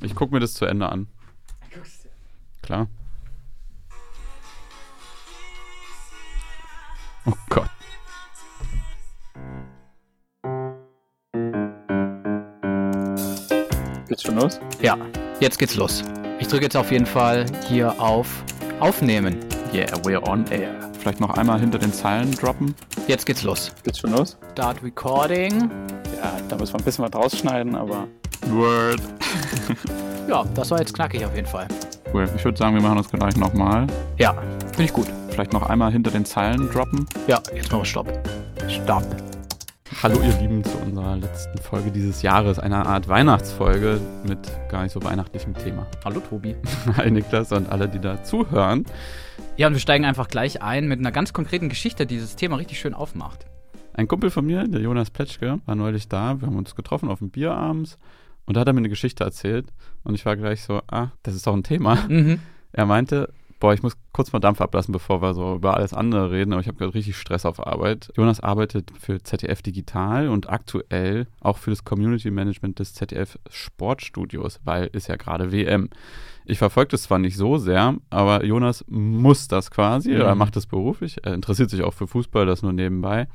Ich gucke mir das zu Ende an. Klar. Oh Gott. Geht's schon los? Ja, jetzt geht's los. Ich drücke jetzt auf jeden Fall hier auf Aufnehmen. Yeah, we're on air. Vielleicht noch einmal hinter den Zeilen droppen. Jetzt geht's los. Geht's schon los? Start Recording. Ja, da müssen wir ein bisschen was rausschneiden, aber Word. Ja, das war jetzt knackig auf jeden Fall. Cool. Ich würde sagen, wir machen das gleich nochmal. Ja, finde ich gut. Vielleicht noch einmal hinter den Zeilen droppen. Ja, jetzt machen wir Stopp. Stopp. Hallo ihr Lieben zu unserer letzten Folge dieses Jahres, einer Art Weihnachtsfolge mit gar nicht so weihnachtlichem Thema. Hallo Tobi. Hi Niklas und alle, die da zuhören. Ja, und wir steigen einfach gleich ein mit einer ganz konkreten Geschichte, die dieses Thema richtig schön aufmacht. Ein Kumpel von mir, der Jonas Pletschke, war neulich da. Wir haben uns getroffen auf dem Bier abends und da hat er mir eine Geschichte erzählt und ich war gleich so, ah, das ist doch ein Thema. Mhm. Er meinte, boah, ich muss kurz mal Dampf ablassen, bevor wir so über alles andere reden, aber ich habe gerade richtig Stress auf Arbeit. Jonas arbeitet für ZDF Digital und aktuell auch für das Community Management des ZDF Sportstudios, weil ist ja gerade WM. Ich verfolge das zwar nicht so sehr, aber Jonas muss das quasi, Mhm. er macht das beruflich, er interessiert sich auch für Fußball, das nur nebenbei.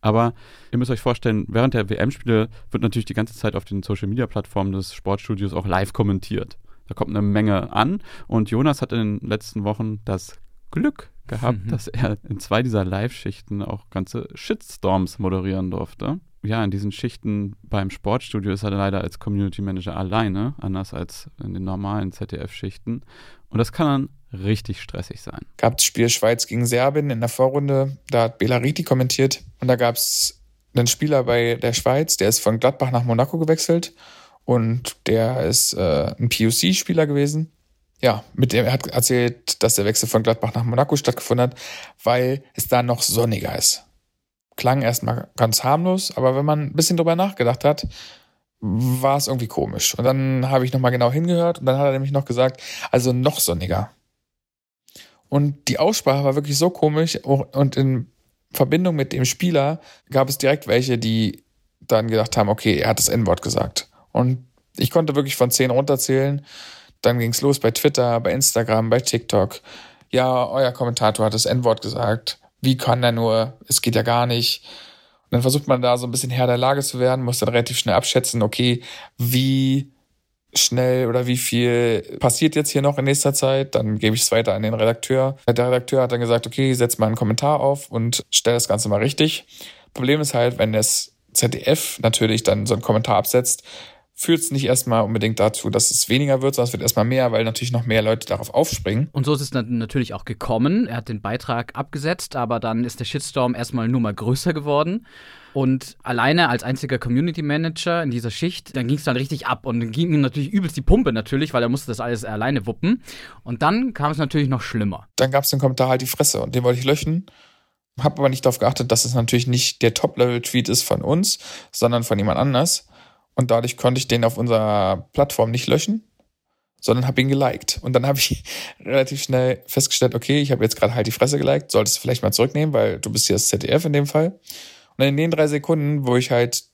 Aber ihr müsst euch vorstellen, während der WM-Spiele wird natürlich die ganze Zeit auf den Social-Media-Plattformen des Sportstudios auch live kommentiert. Da kommt eine Menge an und Jonas hat in den letzten Wochen das Glück gehabt, Mhm. dass er in zwei dieser Live-Schichten auch ganze Shitstorms moderieren durfte. Ja, in diesen Schichten beim Sportstudio ist er leider als Community Manager alleine, anders als in den normalen ZDF-Schichten. Und das kann dann richtig stressig sein. gab das Spiel Schweiz gegen Serbien in der Vorrunde. Da hat Bela Riti kommentiert. Und da gab es einen Spieler bei der Schweiz, der ist von Gladbach nach Monaco gewechselt. Und der ist äh, ein POC-Spieler gewesen. Ja, mit dem er hat erzählt, dass der Wechsel von Gladbach nach Monaco stattgefunden hat, weil es da noch sonniger ist. Klang erstmal ganz harmlos, aber wenn man ein bisschen drüber nachgedacht hat, war es irgendwie komisch. Und dann habe ich nochmal genau hingehört und dann hat er nämlich noch gesagt, also noch sonniger. Und die Aussprache war wirklich so komisch und in Verbindung mit dem Spieler gab es direkt welche, die dann gedacht haben, okay, er hat das N-Wort gesagt. Und ich konnte wirklich von 10 runterzählen. Dann ging's los bei Twitter, bei Instagram, bei TikTok. Ja, euer Kommentator hat das N-Wort gesagt. Wie kann er nur? Es geht ja gar nicht. Und dann versucht man da so ein bisschen Herr der Lage zu werden, muss dann relativ schnell abschätzen, okay, wie schnell oder wie viel passiert jetzt hier noch in nächster Zeit. Dann gebe ich es weiter an den Redakteur. Der Redakteur hat dann gesagt, okay, setz mal einen Kommentar auf und stell das Ganze mal richtig. Problem ist halt, wenn das ZDF natürlich dann so einen Kommentar absetzt, führt es nicht erstmal unbedingt dazu, dass es weniger wird, sondern es wird erstmal mehr, weil natürlich noch mehr Leute darauf aufspringen. Und so ist es natürlich auch gekommen. Er hat den Beitrag abgesetzt, aber dann ist der Shitstorm erstmal nur mal größer geworden. Und alleine als einziger Community Manager in dieser Schicht, dann ging es dann richtig ab und dann ging ihm natürlich übelst die Pumpe natürlich, weil er musste das alles alleine wuppen. Und dann kam es natürlich noch schlimmer. Dann gab es den Kommentar halt die Fresse und den wollte ich löschen. Hab aber nicht darauf geachtet, dass es natürlich nicht der Top-Level-Tweet ist von uns, sondern von jemand anders. Und dadurch konnte ich den auf unserer Plattform nicht löschen, sondern habe ihn geliked. Und dann habe ich relativ schnell festgestellt, okay, ich habe jetzt gerade halt die Fresse geliked, solltest du vielleicht mal zurücknehmen, weil du bist hier das ZDF in dem Fall. Und in den drei Sekunden, wo ich halt,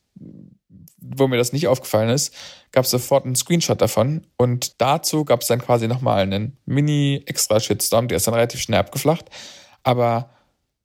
wo mir das nicht aufgefallen ist, gab es sofort einen Screenshot davon. Und dazu gab es dann quasi nochmal einen Mini-Extra-Shitstorm, der ist dann relativ schnell abgeflacht. Aber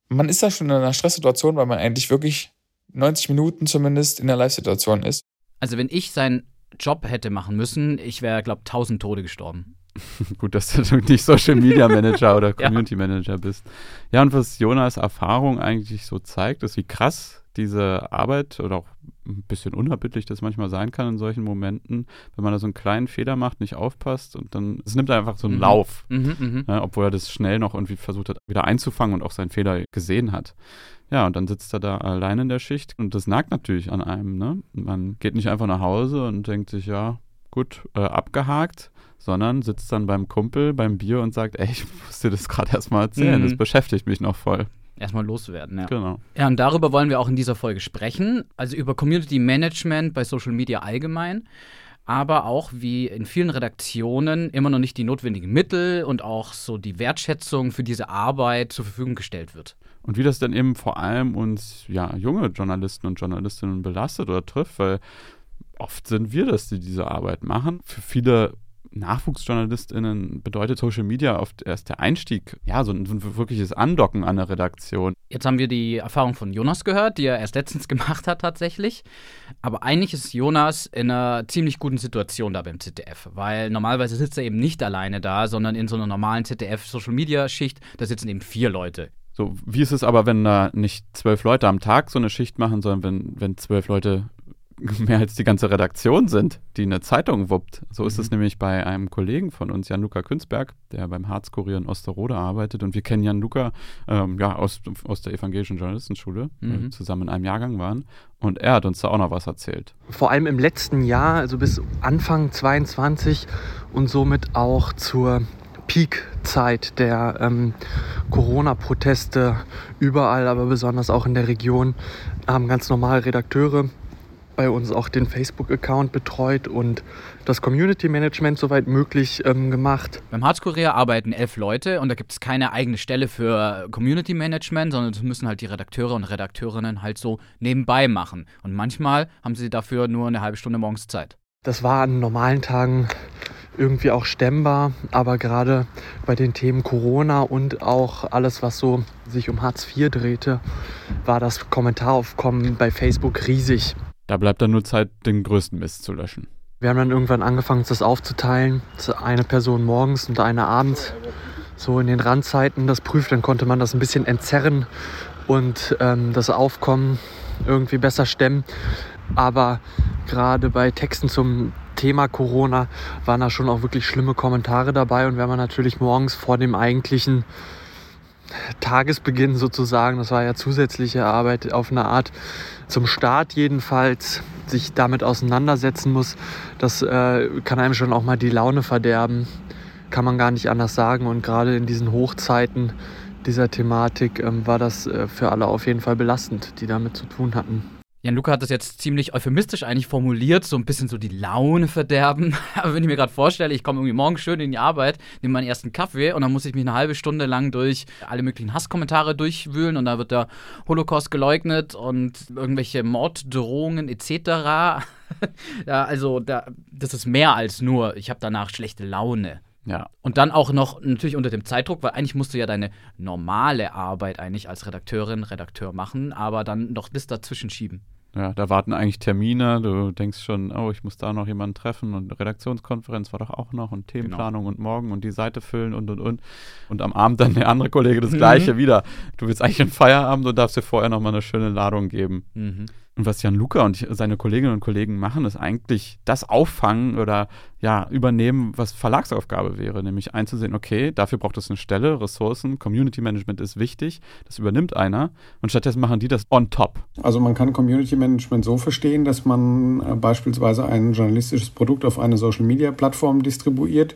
man ist da schon in einer Stresssituation, weil man eigentlich wirklich 90 Minuten zumindest in der Live-Situation ist. Also wenn ich seinen Job hätte machen müssen, ich wäre, glaube ich, tausend Tode gestorben. Gut, dass du nicht Social Media Manager oder Community Manager bist. Ja, und was Jonas Erfahrung eigentlich so zeigt, ist, wie krass diese Arbeit oder auch ein bisschen unerbittlich das manchmal sein kann in solchen Momenten, wenn man da so einen kleinen Fehler macht, nicht aufpasst und dann, es nimmt einfach so einen Mhm. Lauf, Mhm, mhm. ne, obwohl er das schnell noch irgendwie versucht hat, wieder einzufangen und auch seinen Fehler gesehen hat. Ja, und dann sitzt er da allein in der Schicht und das nagt natürlich an einem, ne? Man geht nicht einfach nach Hause und denkt sich, ja, gut, äh, abgehakt, sondern sitzt dann beim Kumpel beim Bier und sagt, ey, ich muss dir das gerade erstmal erzählen, Mhm. das beschäftigt mich noch voll. Erstmal loswerden, ja. Genau. Ja, und darüber wollen wir auch in dieser Folge sprechen. Also über Community Management bei Social Media allgemein, aber auch wie in vielen Redaktionen immer noch nicht die notwendigen Mittel und auch so die Wertschätzung für diese Arbeit zur Verfügung gestellt wird. Und wie das dann eben vor allem uns, ja, junge Journalisten und Journalistinnen belastet oder trifft, weil oft sind wir das, die diese Arbeit machen. Für viele NachwuchsjournalistInnen bedeutet Social Media oft erst der Einstieg, ja, so ein, so ein wirkliches Andocken an der Redaktion. Jetzt haben wir die Erfahrung von Jonas gehört, die er erst letztens gemacht hat tatsächlich. Aber eigentlich ist Jonas in einer ziemlich guten Situation da beim ZDF, weil normalerweise sitzt er eben nicht alleine da, sondern in so einer normalen ZDF-Social-Media-Schicht, da sitzen eben vier Leute. So, wie ist es aber, wenn da nicht zwölf Leute am Tag so eine Schicht machen, sondern wenn, wenn zwölf Leute mehr als die ganze Redaktion sind, die eine Zeitung wuppt. So ist es mhm. nämlich bei einem Kollegen von uns, Jan-Luca Künzberg, der beim Harz-Kurier in Osterode arbeitet. Und wir kennen Jan-Luca ähm, ja, aus, aus der evangelischen Journalistenschule, mhm. äh, zusammen in einem Jahrgang waren. Und er hat uns da auch noch was erzählt. Vor allem im letzten Jahr, also bis Anfang 22 und somit auch zur Peak-Zeit der ähm, Corona-Proteste überall, aber besonders auch in der Region, haben ganz normal Redakteure bei uns auch den Facebook-Account betreut und das Community-Management soweit möglich ähm, gemacht. Beim Harzkurier arbeiten elf Leute und da gibt es keine eigene Stelle für Community-Management, sondern das müssen halt die Redakteure und Redakteurinnen halt so nebenbei machen. Und manchmal haben sie dafür nur eine halbe Stunde morgens Zeit. Das war an normalen Tagen irgendwie auch stemmbar, aber gerade bei den Themen Corona und auch alles, was so sich um Hartz IV drehte, war das Kommentaraufkommen bei Facebook riesig. Da bleibt dann nur Zeit, den größten Mist zu löschen. Wir haben dann irgendwann angefangen, das aufzuteilen. Eine Person morgens und eine abends. So in den Randzeiten das prüft, dann konnte man das ein bisschen entzerren und ähm, das Aufkommen irgendwie besser stemmen. Aber gerade bei Texten zum Thema Corona waren da schon auch wirklich schlimme Kommentare dabei. Und wenn man natürlich morgens vor dem eigentlichen Tagesbeginn sozusagen, das war ja zusätzliche Arbeit auf eine Art zum Start jedenfalls, sich damit auseinandersetzen muss, das äh, kann einem schon auch mal die Laune verderben, kann man gar nicht anders sagen. Und gerade in diesen Hochzeiten dieser Thematik ähm, war das äh, für alle auf jeden Fall belastend, die damit zu tun hatten. Jan-Luca hat das jetzt ziemlich euphemistisch eigentlich formuliert, so ein bisschen so die Laune verderben. Aber wenn ich mir gerade vorstelle, ich komme irgendwie morgen schön in die Arbeit, nehme meinen ersten Kaffee und dann muss ich mich eine halbe Stunde lang durch alle möglichen Hasskommentare durchwühlen und da wird der Holocaust geleugnet und irgendwelche Morddrohungen etc. ja, also da, das ist mehr als nur, ich habe danach schlechte Laune. Ja. Und dann auch noch natürlich unter dem Zeitdruck, weil eigentlich musst du ja deine normale Arbeit eigentlich als Redakteurin, Redakteur machen, aber dann noch bis dazwischen schieben. Ja, da warten eigentlich Termine. Du denkst schon, oh, ich muss da noch jemanden treffen und Redaktionskonferenz war doch auch noch und Themenplanung genau. und morgen und die Seite füllen und und und. Und am Abend dann der andere Kollege das mhm. gleiche wieder. Du willst eigentlich einen Feierabend und darfst dir vorher nochmal eine schöne Ladung geben. Mhm. Und was Jan Luca und seine Kolleginnen und Kollegen machen, ist eigentlich das auffangen oder ja, übernehmen, was Verlagsaufgabe wäre, nämlich einzusehen, okay, dafür braucht es eine Stelle, Ressourcen, Community Management ist wichtig, das übernimmt einer und stattdessen machen die das on top. Also man kann Community Management so verstehen, dass man äh, beispielsweise ein journalistisches Produkt auf eine Social Media Plattform distribuiert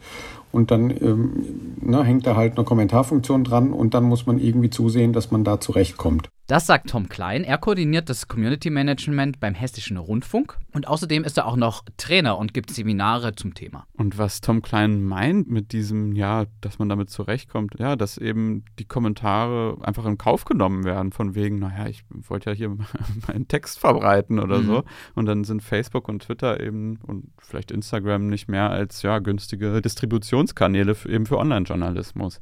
und dann ähm, ne, hängt da halt eine Kommentarfunktion dran und dann muss man irgendwie zusehen, dass man da zurechtkommt. Das sagt Tom Klein. Er koordiniert das Community Management beim Hessischen Rundfunk und außerdem ist er auch noch Trainer und gibt Seminare zum Thema. Und was Tom Klein meint mit diesem, ja, dass man damit zurechtkommt, ja, dass eben die Kommentare einfach in Kauf genommen werden, von wegen, naja, ich wollte ja hier meinen Text verbreiten oder mhm. so. Und dann sind Facebook und Twitter eben und vielleicht Instagram nicht mehr als ja günstige Distributionskanäle für, eben für Online-Journalismus.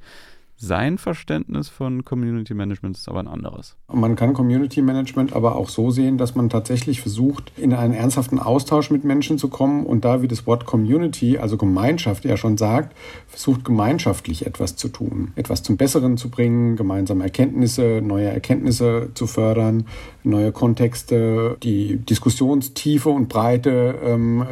Sein Verständnis von Community Management ist aber ein anderes. Man kann Community Management aber auch so sehen, dass man tatsächlich versucht, in einen ernsthaften Austausch mit Menschen zu kommen und da, wie das Wort Community, also Gemeinschaft ja schon sagt, versucht gemeinschaftlich etwas zu tun, etwas zum Besseren zu bringen, gemeinsame Erkenntnisse, neue Erkenntnisse zu fördern, neue Kontexte, die Diskussionstiefe und Breite ähm,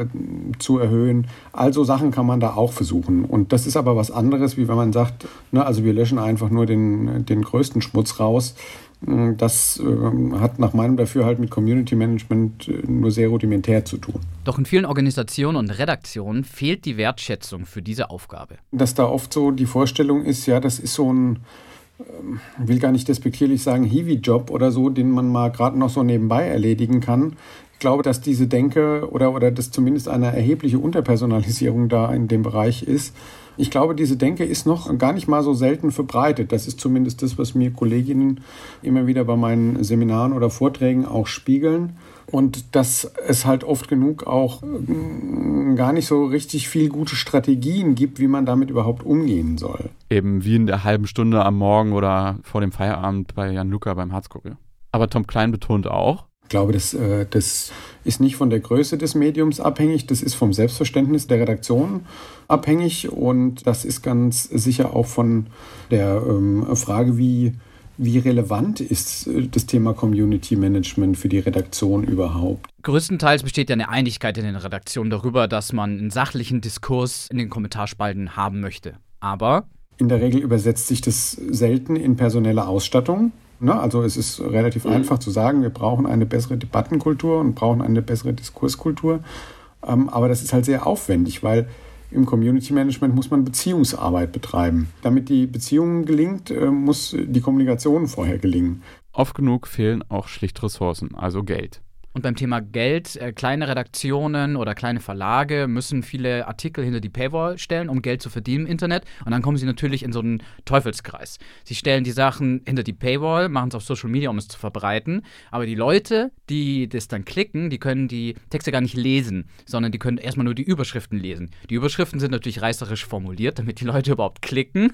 zu erhöhen. Also Sachen kann man da auch versuchen. Und das ist aber was anderes, wie wenn man sagt, ne, also wir löschen einfach nur den, den größten Schmutz raus. Das äh, hat nach meinem Dafürhalt mit Community Management äh, nur sehr rudimentär zu tun. Doch in vielen Organisationen und Redaktionen fehlt die Wertschätzung für diese Aufgabe. Dass da oft so die Vorstellung ist, ja, das ist so ein, ähm, will gar nicht despektierlich sagen, Hiwi-Job oder so, den man mal gerade noch so nebenbei erledigen kann. glaube, dass diese Denke oder, oder dass zumindest eine erhebliche Unterpersonalisierung da in dem Bereich ist. Ich glaube, diese Denke ist noch gar nicht mal so selten verbreitet. Das ist zumindest das, was mir Kolleginnen immer wieder bei meinen Seminaren oder Vorträgen auch spiegeln. Und dass es halt oft genug auch mm, gar nicht so richtig viel gute Strategien gibt, wie man damit überhaupt umgehen soll. Eben wie in der halben Stunde am Morgen oder vor dem Feierabend bei Jan Luca beim Harzgucke. Aber Tom Klein betont auch, ich glaube, das, äh, das ist nicht von der Größe des Mediums abhängig, das ist vom Selbstverständnis der Redaktion abhängig und das ist ganz sicher auch von der ähm, Frage, wie, wie relevant ist äh, das Thema Community Management für die Redaktion überhaupt? Größtenteils besteht ja eine Einigkeit in den Redaktionen darüber, dass man einen sachlichen Diskurs in den Kommentarspalten haben möchte. Aber in der Regel übersetzt sich das selten in personelle Ausstattung. Ne? Also es ist relativ mhm. einfach zu sagen, wir brauchen eine bessere Debattenkultur und brauchen eine bessere Diskurskultur. Ähm, aber das ist halt sehr aufwendig, weil im Community Management muss man Beziehungsarbeit betreiben. Damit die Beziehung gelingt, äh, muss die Kommunikation vorher gelingen. Oft genug fehlen auch schlicht Ressourcen, also Geld. Und beim Thema Geld, äh, kleine Redaktionen oder kleine Verlage müssen viele Artikel hinter die Paywall stellen, um Geld zu verdienen im Internet. Und dann kommen sie natürlich in so einen Teufelskreis. Sie stellen die Sachen hinter die Paywall, machen es auf Social Media, um es zu verbreiten. Aber die Leute, die das dann klicken, die können die Texte gar nicht lesen, sondern die können erstmal nur die Überschriften lesen. Die Überschriften sind natürlich reißerisch formuliert, damit die Leute überhaupt klicken.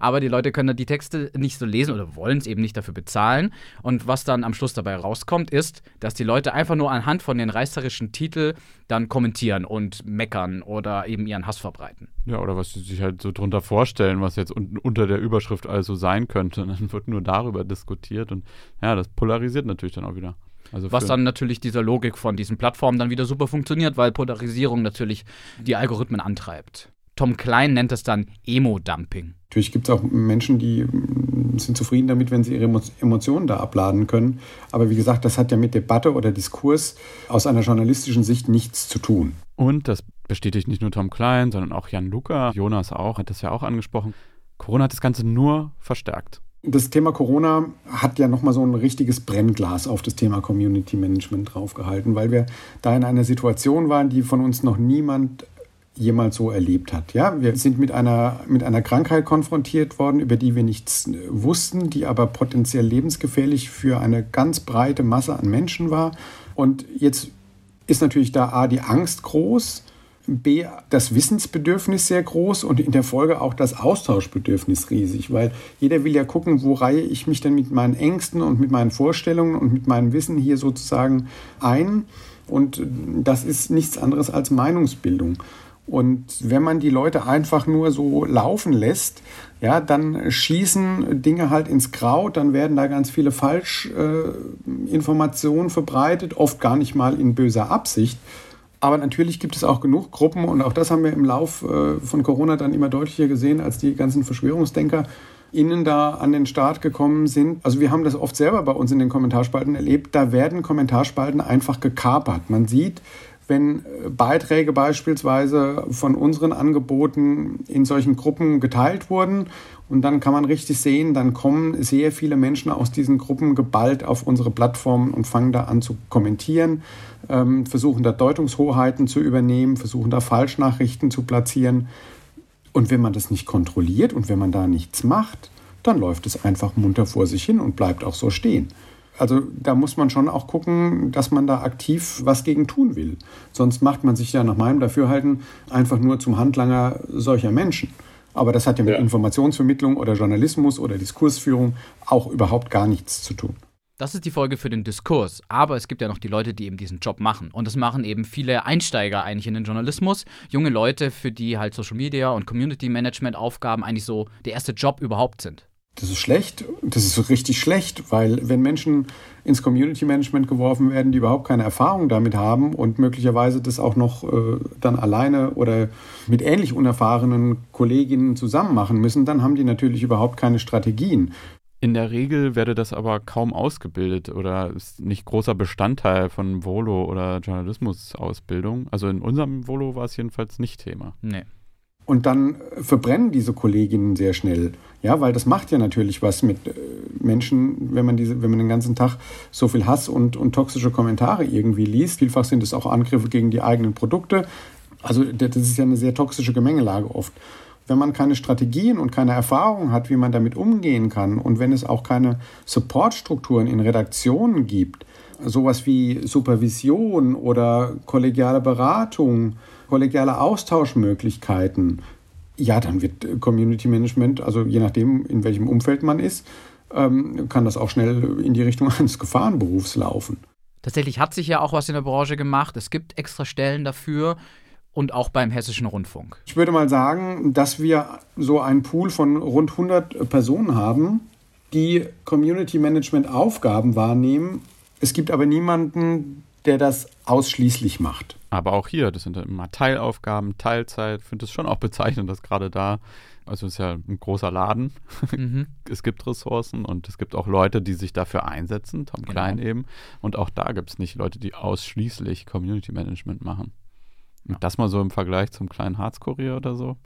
Aber die Leute können dann die Texte nicht so lesen oder wollen es eben nicht dafür bezahlen. Und was dann am Schluss dabei rauskommt, ist, dass die Leute einfach nur anhand von den reißerischen Titeln dann kommentieren und meckern oder eben ihren Hass verbreiten. Ja, oder was sie sich halt so drunter vorstellen, was jetzt un unter der Überschrift also sein könnte. Und dann wird nur darüber diskutiert und ja, das polarisiert natürlich dann auch wieder. Also was dann natürlich dieser Logik von diesen Plattformen dann wieder super funktioniert, weil Polarisierung natürlich die Algorithmen antreibt. Tom Klein nennt es dann Emo-Dumping. Natürlich gibt es auch Menschen, die mm, sind zufrieden damit, wenn sie ihre Emotionen da abladen können. Aber wie gesagt, das hat ja mit Debatte oder Diskurs aus einer journalistischen Sicht nichts zu tun. Und das bestätigt nicht nur Tom Klein, sondern auch Jan Luca. Jonas auch, hat das ja auch angesprochen. Corona hat das Ganze nur verstärkt. Das Thema Corona hat ja nochmal so ein richtiges Brennglas auf das Thema Community Management draufgehalten, weil wir da in einer Situation waren, die von uns noch niemand jemals so erlebt hat. Ja, wir sind mit einer, mit einer Krankheit konfrontiert worden, über die wir nichts wussten, die aber potenziell lebensgefährlich für eine ganz breite Masse an Menschen war. Und jetzt ist natürlich da A, die Angst groß, B, das Wissensbedürfnis sehr groß und in der Folge auch das Austauschbedürfnis riesig, weil jeder will ja gucken, wo reihe ich mich denn mit meinen Ängsten und mit meinen Vorstellungen und mit meinem Wissen hier sozusagen ein. Und das ist nichts anderes als Meinungsbildung. Und wenn man die Leute einfach nur so laufen lässt, ja, dann schießen Dinge halt ins Kraut, dann werden da ganz viele Falschinformationen äh, verbreitet, oft gar nicht mal in böser Absicht. Aber natürlich gibt es auch genug Gruppen und auch das haben wir im Lauf äh, von Corona dann immer deutlicher gesehen, als die ganzen Verschwörungsdenker innen da an den Start gekommen sind. Also wir haben das oft selber bei uns in den Kommentarspalten erlebt. Da werden Kommentarspalten einfach gekapert. Man sieht, wenn äh, Beiträge beispielsweise von unseren Angeboten in solchen Gruppen geteilt wurden. Und dann kann man richtig sehen, dann kommen sehr viele Menschen aus diesen Gruppen geballt auf unsere Plattformen und fangen da an zu kommentieren, ähm, versuchen da Deutungshoheiten zu übernehmen, versuchen da Falschnachrichten zu platzieren. Und wenn man das nicht kontrolliert und wenn man da nichts macht, dann läuft es einfach munter vor sich hin und bleibt auch so stehen. Also da muss man schon auch gucken, dass man da aktiv was gegen tun will. Sonst macht man sich ja nach meinem Dafürhalten einfach nur zum Handlanger solcher Menschen. Aber das hat ja mit ja. Informationsvermittlung oder Journalismus oder Diskursführung auch überhaupt gar nichts zu tun. Das ist die Folge für den Diskurs. Aber es gibt ja noch die Leute, die eben diesen Job machen. Und das machen eben viele Einsteiger eigentlich in den Journalismus. Junge Leute, für die halt Social Media und Community Management Aufgaben eigentlich so der erste Job überhaupt sind. Das ist schlecht. Das ist richtig schlecht, weil wenn Menschen ins Community Management geworfen werden, die überhaupt keine Erfahrung damit haben und möglicherweise das auch noch äh, dann alleine oder mit ähnlich unerfahrenen Kolleginnen zusammen machen müssen, dann haben die natürlich überhaupt keine Strategien. In der Regel werde das aber kaum ausgebildet oder ist nicht großer Bestandteil von Volo oder Journalismusausbildung. Also in unserem Volo war es jedenfalls nicht Thema. Nee. Und dann verbrennen diese Kolleginnen sehr schnell. Ja, weil das macht ja natürlich was mit äh, Menschen, wenn man diese, wenn man den ganzen Tag so viel Hass und, und toxische Kommentare irgendwie liest. Vielfach sind es auch Angriffe gegen die eigenen Produkte. Also das ist ja eine sehr toxische Gemengelage oft. Wenn man keine Strategien und keine Erfahrung hat, wie man damit umgehen kann und wenn es auch keine Supportstrukturen in Redaktionen gibt, sowas wie Supervision oder kollegiale Beratung, kollegiale Austauschmöglichkeiten, ja, dann wird Community Management, also je nachdem, in welchem Umfeld man ist, ähm, kann das auch schnell in die Richtung eines Gefahrenberufs laufen. Tatsächlich hat sich ja auch was in der Branche gemacht. Es gibt extra Stellen dafür und auch beim Hessischen Rundfunk. Ich würde mal sagen, dass wir so einen Pool von rund 100 Personen haben, die Community Management Aufgaben wahrnehmen. Es gibt aber niemanden, der das ausschließlich macht. Aber auch hier, das sind immer Teilaufgaben, Teilzeit. Ich finde es schon auch bezeichnend, dass gerade da, also es ist ja ein großer Laden, mhm. es gibt Ressourcen und es gibt auch Leute, die sich dafür einsetzen, Tom genau. Klein eben. Und auch da gibt es nicht Leute, die ausschließlich Community Management machen. Und ja. das mal so im Vergleich zum kleinen Harzkurier oder so.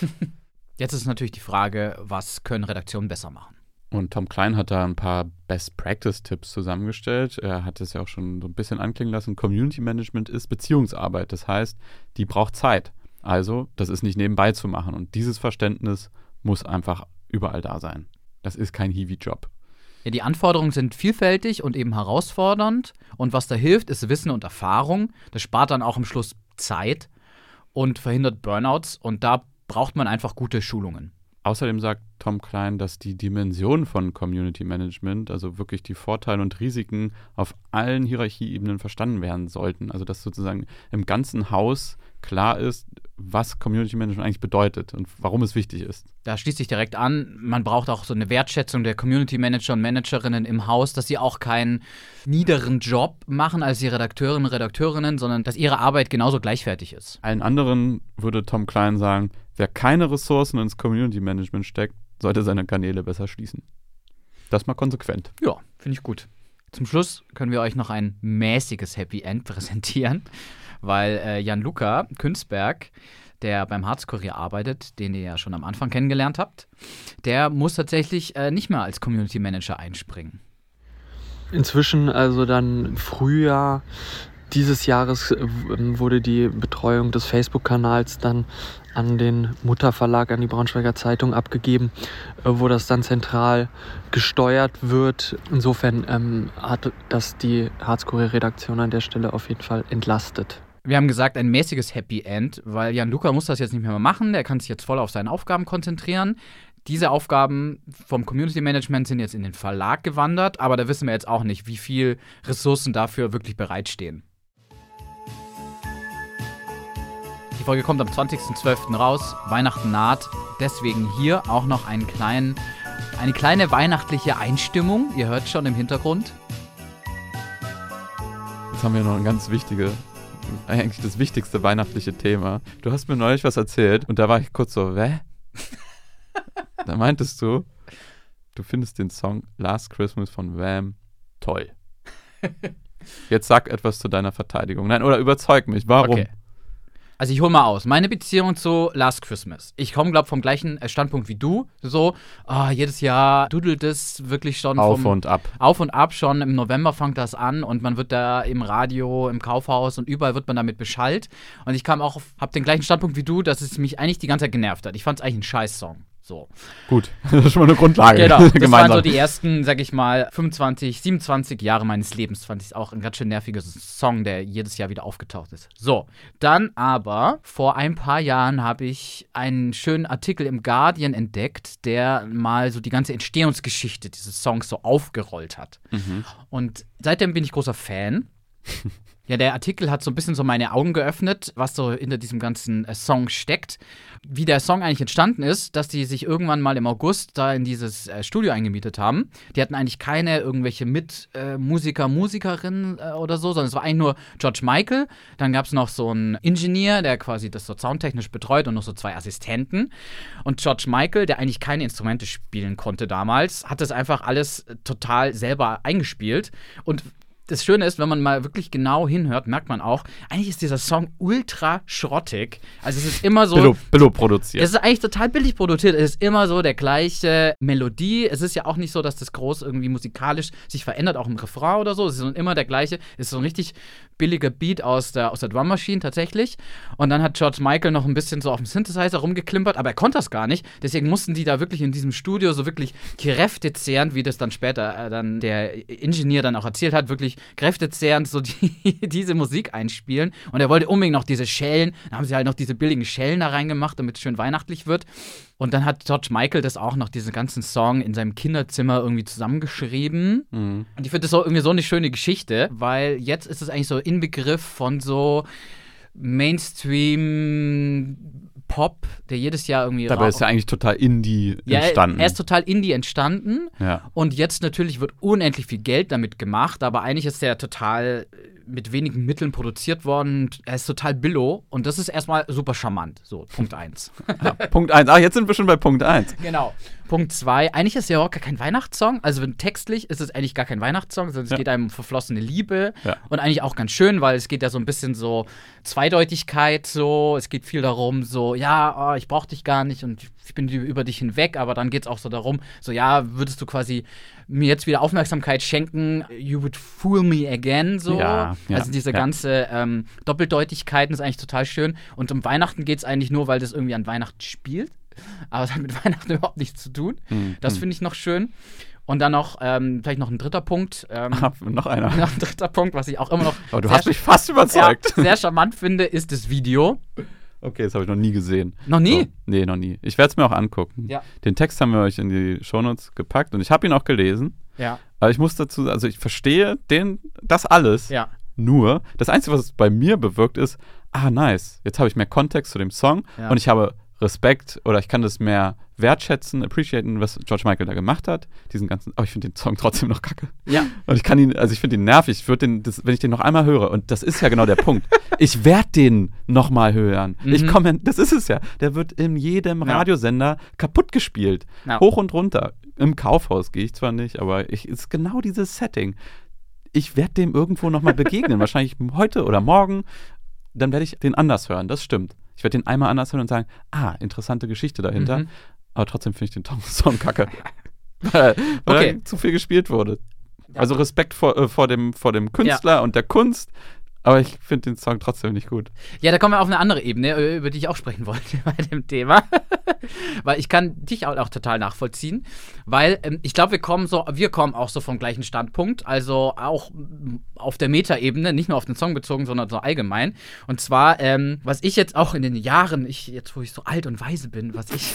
Jetzt ist natürlich die Frage, was können Redaktionen besser machen? Und Tom Klein hat da ein paar Best-Practice-Tipps zusammengestellt. Er hat es ja auch schon so ein bisschen anklingen lassen. Community Management ist Beziehungsarbeit. Das heißt, die braucht Zeit. Also, das ist nicht nebenbei zu machen. Und dieses Verständnis muss einfach überall da sein. Das ist kein Hiwi-Job. Ja, die Anforderungen sind vielfältig und eben herausfordernd. Und was da hilft, ist Wissen und Erfahrung. Das spart dann auch am Schluss Zeit und verhindert Burnouts. Und da braucht man einfach gute Schulungen. Außerdem sagt Tom Klein, dass die Dimension von Community Management, also wirklich die Vorteile und Risiken auf allen Hierarchieebenen verstanden werden sollten. Also dass sozusagen im ganzen Haus klar ist, was Community Management eigentlich bedeutet und warum es wichtig ist. Da schließt sich direkt an, man braucht auch so eine Wertschätzung der Community Manager und Managerinnen im Haus, dass sie auch keinen niederen Job machen als die Redakteurinnen und Redakteurinnen, sondern dass ihre Arbeit genauso gleichwertig ist. Allen anderen würde Tom Klein sagen, Wer keine Ressourcen ins Community Management steckt, sollte seine Kanäle besser schließen. Das mal konsequent. Ja, finde ich gut. Zum Schluss können wir euch noch ein mäßiges Happy End präsentieren, weil äh, Jan Luca Künzberg, der beim Harzkurier arbeitet, den ihr ja schon am Anfang kennengelernt habt, der muss tatsächlich äh, nicht mehr als Community Manager einspringen. Inzwischen, also dann im Frühjahr dieses Jahres, äh, wurde die Betreuung des Facebook-Kanals dann an den Mutterverlag, an die Braunschweiger Zeitung abgegeben, äh, wo das dann zentral gesteuert wird. Insofern ähm, hat das die Harzkurier-Redaktion an der Stelle auf jeden Fall entlastet. Wir haben gesagt, ein mäßiges Happy End, weil Jan Luca muss das jetzt nicht mehr machen. Der kann sich jetzt voll auf seine Aufgaben konzentrieren. Diese Aufgaben vom Community Management sind jetzt in den Verlag gewandert, aber da wissen wir jetzt auch nicht, wie viel Ressourcen dafür wirklich bereitstehen. Folge kommt am 20.12. raus. Weihnachten naht. Deswegen hier auch noch einen kleinen, eine kleine weihnachtliche Einstimmung. Ihr hört schon im Hintergrund. Jetzt haben wir noch ein ganz wichtige, eigentlich das wichtigste weihnachtliche Thema. Du hast mir neulich was erzählt und da war ich kurz so, hä? da meintest du, du findest den Song Last Christmas von Wham toll. Jetzt sag etwas zu deiner Verteidigung. Nein, oder überzeug mich. Warum? Okay. Also ich hole mal aus. Meine Beziehung zu Last Christmas. Ich komme, glaube vom gleichen äh, Standpunkt wie du. So, oh, jedes Jahr dudelt es wirklich schon auf vom, und ab. Auf und ab schon. Im November fängt das an und man wird da im Radio, im Kaufhaus und überall wird man damit beschallt. Und ich kam auch, habe den gleichen Standpunkt wie du, dass es mich eigentlich die ganze Zeit genervt hat. Ich fand es eigentlich ein Scheiß-Song. So. Gut, das ist schon mal eine Grundlage. Genau, das Gemeinsam. waren so die ersten, sag ich mal, 25, 27 Jahre meines Lebens. Fand ich auch ein ganz schön nerviger Song, der jedes Jahr wieder aufgetaucht ist. So, dann aber, vor ein paar Jahren habe ich einen schönen Artikel im Guardian entdeckt, der mal so die ganze Entstehungsgeschichte dieses Songs so aufgerollt hat. Mhm. Und seitdem bin ich großer Fan. Ja, der Artikel hat so ein bisschen so meine Augen geöffnet, was so hinter diesem ganzen äh, Song steckt. Wie der Song eigentlich entstanden ist, dass die sich irgendwann mal im August da in dieses äh, Studio eingemietet haben. Die hatten eigentlich keine irgendwelche Mitmusiker, äh, Musikerinnen äh, oder so, sondern es war eigentlich nur George Michael. Dann gab es noch so einen Ingenieur, der quasi das so soundtechnisch betreut und noch so zwei Assistenten. Und George Michael, der eigentlich keine Instrumente spielen konnte damals, hat das einfach alles total selber eingespielt. Und das Schöne ist, wenn man mal wirklich genau hinhört, merkt man auch, eigentlich ist dieser Song ultra schrottig. Also es ist immer so. Billo, Billo produziert. Es ist eigentlich total billig produziert. Es ist immer so der gleiche Melodie. Es ist ja auch nicht so, dass das groß irgendwie musikalisch sich verändert, auch im Refrain oder so. Es ist immer der gleiche. Es ist so ein richtig billiger Beat aus der, aus der Drum Machine tatsächlich. Und dann hat George Michael noch ein bisschen so auf dem Synthesizer rumgeklimpert, aber er konnte das gar nicht. Deswegen mussten die da wirklich in diesem Studio so wirklich kräftezehrend, wie das dann später äh, dann der Ingenieur dann auch erzählt hat, wirklich kräftezehrend so die, diese Musik einspielen. Und er wollte unbedingt noch diese Schellen, dann haben sie halt noch diese billigen Schellen da reingemacht, damit es schön weihnachtlich wird. Und dann hat George Michael das auch noch, diesen ganzen Song in seinem Kinderzimmer irgendwie zusammengeschrieben. Mhm. Und ich finde das so irgendwie so eine schöne Geschichte, weil jetzt ist es eigentlich so Inbegriff von so Mainstream Pop, der jedes Jahr irgendwie Dabei ist ja eigentlich total Indie ja, entstanden. Er ist total Indie entstanden. ja. Und jetzt natürlich wird unendlich viel Geld damit gemacht, aber eigentlich ist der total mit wenigen Mitteln produziert worden. Er ist total billo und das ist erstmal super charmant. So, Punkt 1. Ja, Punkt 1. Ach, jetzt sind wir schon bei Punkt 1. genau. Punkt 2. Eigentlich ist ja auch gar kein Weihnachtssong. Also wenn textlich ist es eigentlich gar kein Weihnachtssong, sondern es Ja. geht einem um verflossene Liebe. Ja. Und eigentlich auch ganz schön, weil es geht ja so ein bisschen so Zweideutigkeit so. Es geht viel darum, so, ja, oh, ich brauch dich gar nicht und ich bin über dich hinweg, aber dann geht es auch so darum, so, ja, würdest du quasi mir jetzt wieder Aufmerksamkeit schenken, you would fool me again, so. Ja, ja, also diese ja. ganze ähm, Doppeldeutigkeiten ist eigentlich total schön. Und um Weihnachten geht es eigentlich nur, weil das irgendwie an Weihnachten spielt. Aber es hat mit Weihnachten überhaupt nichts zu tun. Hm, Das hm. finde ich noch schön. Und dann noch, ähm, vielleicht noch ein dritter Punkt. Ähm, Ah, noch einer. noch ein dritter Punkt, was ich auch immer noch Aber du hast mich fast überzeugt. sehr charmant finde, ist das Video. Okay, das habe ich noch nie gesehen. Noch nie? So, nee, noch nie. Ich werde es mir auch angucken. Ja. Den Text haben wir euch in die Shownotes gepackt und ich habe ihn auch gelesen. Ja, Aber ich muss dazu, also ich verstehe den, das alles. ja. Nur, das Einzige, was es bei mir bewirkt, ist, ah, nice, jetzt habe ich mehr Kontext zu dem Song Ja. und ich habe Respekt oder ich kann das mehr wertschätzen, appreciaten, was George Michael da gemacht hat. Diesen ganzen, aber ich finde den Song trotzdem noch kacke. Ja. Und ich kann ihn, also ich finde ihn nervig. Ich würde den, das, wenn ich den noch einmal höre, und das ist ja genau der Punkt. Ich werde den nochmal hören. Ich Mhm. komme, das ist es ja. Der wird in jedem Ja. Radiosender kaputt gespielt. Ja. Hoch und runter. Im Kaufhaus gehe ich zwar nicht, aber ich ist genau dieses Setting. Ich werde dem irgendwo nochmal begegnen. Wahrscheinlich heute oder morgen. Dann werde ich den anders hören. Das stimmt. Ich werde den einmal anders hören und sagen, ah, interessante Geschichte dahinter. Mhm. Aber trotzdem finde ich den Song kacke. weil weil Okay. zu viel gespielt wurde. Also Respekt vor, äh, vor, dem, vor dem Künstler und der Kunst. Aber ich finde den Song trotzdem nicht gut. Ja, da kommen wir auf eine andere Ebene, äh, über die ich auch sprechen wollte bei dem Thema. weil ich kann dich auch, auch total nachvollziehen. Weil ähm, ich glaube, wir kommen so, wir kommen auch so vom gleichen Standpunkt. Also auch mm, auf der Metaebene, nicht nur auf den Song bezogen, sondern so allgemein. Und zwar, ähm, was ich jetzt auch in den Jahren, ich, jetzt wo ich so alt und weise bin, was ich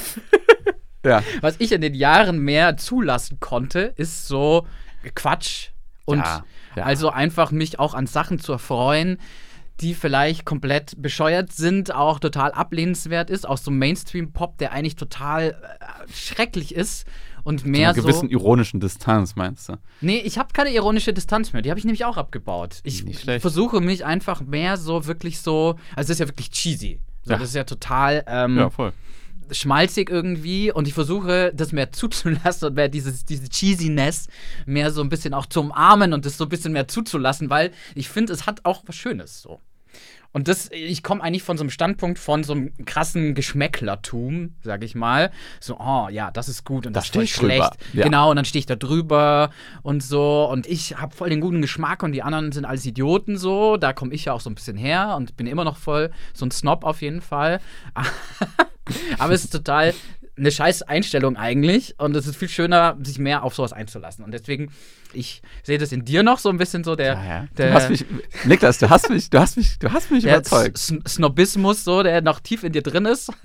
Ja. was ich in den Jahren mehr zulassen konnte, ist so Quatsch. Und Ja, ja. also einfach mich auch an Sachen zu erfreuen, die vielleicht komplett bescheuert sind, auch total ablehnenswert ist, auch so Mainstream-Pop, der eigentlich total äh, schrecklich ist und Mit mehr einer gewissen so. ironischen Distanz, meinst du? Nee, ich habe keine ironische Distanz mehr, die habe ich nämlich auch abgebaut. Ich versuche mich einfach mehr so wirklich so, also das ist ja wirklich cheesy. So, Ja. Das ist ja total ähm, Ja, voll. Schmalzig irgendwie und ich versuche, das mehr zuzulassen und mehr dieses, diese Cheesiness mehr so ein bisschen auch zu umarmen und das so ein bisschen mehr zuzulassen, weil ich finde, es hat auch was Schönes so. Und das, ich komme eigentlich von so einem Standpunkt von so einem krassen Geschmäcklertum, sag ich mal. So, oh ja, das ist gut und Da das ist voll schlecht. Ja. Genau, und dann stehe ich da drüber und so. Und ich habe voll den guten Geschmack und die anderen sind alles Idioten so. Da komme ich ja auch so ein bisschen her und bin immer noch voll so ein Snob auf jeden Fall. Aber es ist total eine scheiß Einstellung eigentlich und es ist viel schöner, sich mehr auf sowas einzulassen. Und deswegen, ich sehe das in dir noch so ein bisschen so der, Ja, ja. der, du hast mich, Niklas, du hast mich, du hast mich, du hast mich der überzeugt. S- Snobismus, so, der noch tief in dir drin ist.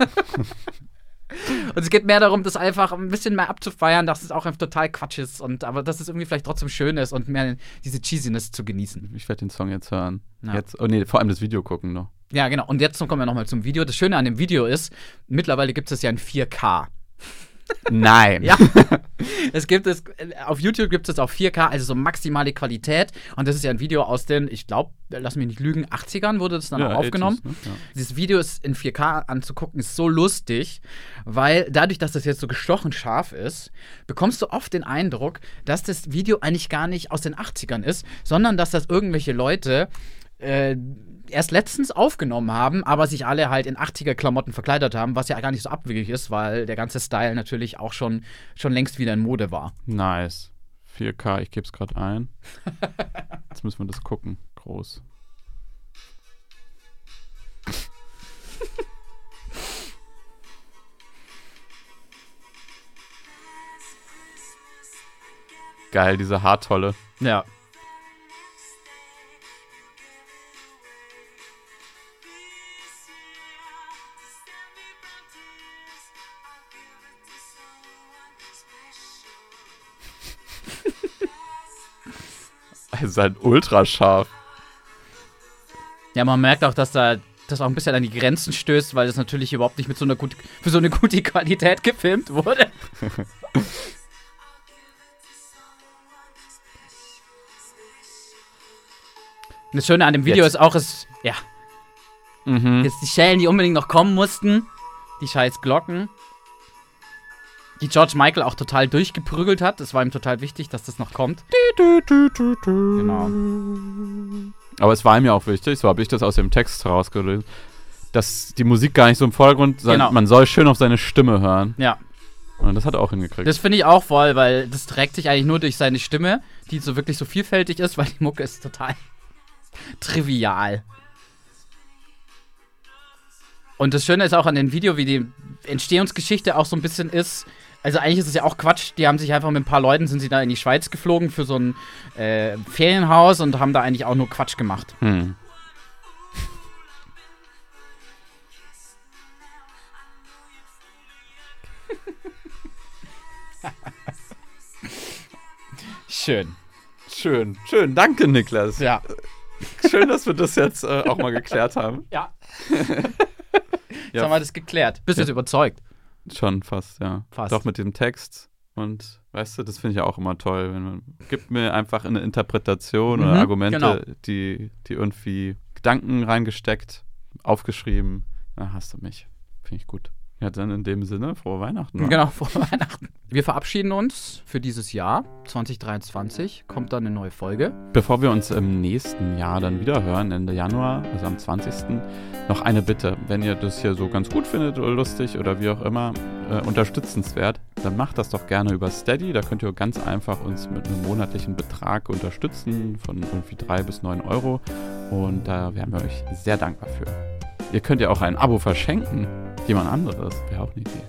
und es geht mehr darum, das einfach ein bisschen mehr abzufeiern, dass es auch einfach total Quatsch ist und aber dass es irgendwie vielleicht trotzdem schön ist und mehr diese Cheesiness zu genießen. Ich werde den Song jetzt hören. Ja. Jetzt, oh nee, vor allem das Video gucken noch. Ja, genau. Und jetzt kommen wir nochmal zum Video. Das Schöne an dem Video ist, mittlerweile gibt es ja in 4K. Nein. Ja. es gibt es, auf YouTube gibt es auf 4K, also so maximale Qualität. Und das ist ja ein Video aus den, ich glaube, lass mich nicht lügen, 80ern wurde das dann Ja, auch aufgenommen. 80s, ne? Ja. Dieses Video ist in 4K anzugucken, ist so lustig, weil dadurch, dass das jetzt so gestochen scharf ist, bekommst du oft den Eindruck, dass das Video eigentlich gar nicht aus den 80ern ist, sondern dass das irgendwelche Leute äh, erst letztens aufgenommen haben, aber sich alle halt in 80er-Klamotten verkleidet haben, was ja gar nicht so abwegig ist, weil der ganze Style natürlich auch schon, schon längst wieder in Mode war. Nice. 4K, ich gebe es gerade ein. Jetzt müssen wir das gucken. Groß. Geil, diese Haartolle. Ja. Ist halt ultra scharf. Ja, man merkt auch, dass da das auch ein bisschen an die Grenzen stößt, weil das natürlich überhaupt nicht mit so einer gut, für so eine gute Qualität gefilmt wurde. Das Schöne an dem Video Jetzt. ist auch, es, ja, Mhm. jetzt die Schellen, die unbedingt noch kommen mussten, die scheiß Glocken, die George Michael auch total durchgeprügelt hat. Das war ihm total wichtig, dass das noch kommt. Genau. Aber es war ihm ja auch wichtig, so habe ich das aus dem Text herausgelöst, dass die Musik gar nicht so im Vordergrund sein, Genau. man soll schön auf seine Stimme hören. Ja, Und das hat er auch hingekriegt. das finde ich auch voll, weil das trägt sich eigentlich nur durch seine Stimme, die so wirklich so vielfältig ist, weil die Mucke ist total trivial. Und das Schöne ist auch an dem Video, wie die Entstehungsgeschichte auch so ein bisschen ist. Also eigentlich ist es ja auch Quatsch. Die haben sich einfach mit ein paar Leuten sind sie da in die Schweiz geflogen für so ein äh, Ferienhaus und haben da eigentlich auch nur Quatsch gemacht. hm. Schön. Schön, schön. Danke, Niklas. Ja. Schön, dass wir das jetzt äh, auch mal geklärt haben. Ja. Jetzt Ja. haben wir das geklärt. Bist du Ja. jetzt überzeugt? Schon fast, ja. Fast. Doch mit dem Text. Und weißt du, das finde ich ja auch immer toll, wenn man gibt mir einfach eine Interpretation oder Mhm, Argumente, genau. die, die irgendwie Gedanken reingesteckt, aufgeschrieben, dann hast du mich. Finde ich gut. Ja, dann in dem Sinne, frohe Weihnachten. wa? Genau, vor Weihnachten. Wir verabschieden uns für dieses Jahr. 2023 kommt dann eine neue Folge. Bevor wir uns im nächsten Jahr dann wieder hören, Ende Januar, also am 20. noch eine Bitte. Wenn ihr das hier so ganz gut findet oder lustig oder wie auch immer, äh, unterstützenswert, dann macht das doch gerne über Steady. Da könnt ihr ganz einfach uns mit einem monatlichen Betrag unterstützen von irgendwie drei bis neun Euro. Und da wären wir euch sehr dankbar für. Ihr könnt ja auch ein Abo verschenken. Jemand anderes. Wäre auch eine Idee.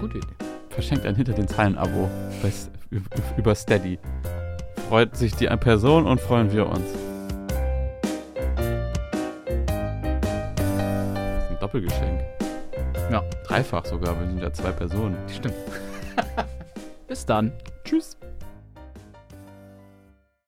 Gute Idee. Verschenkt ein Hinter den Zeilen Abo bei S- ü- über Steady. Freut sich die Person und freuen wir uns. Das ist ein Doppelgeschenk. Ja. Dreifach sogar, wir sind ja zwei Personen. Stimmt. Bis dann. Tschüss.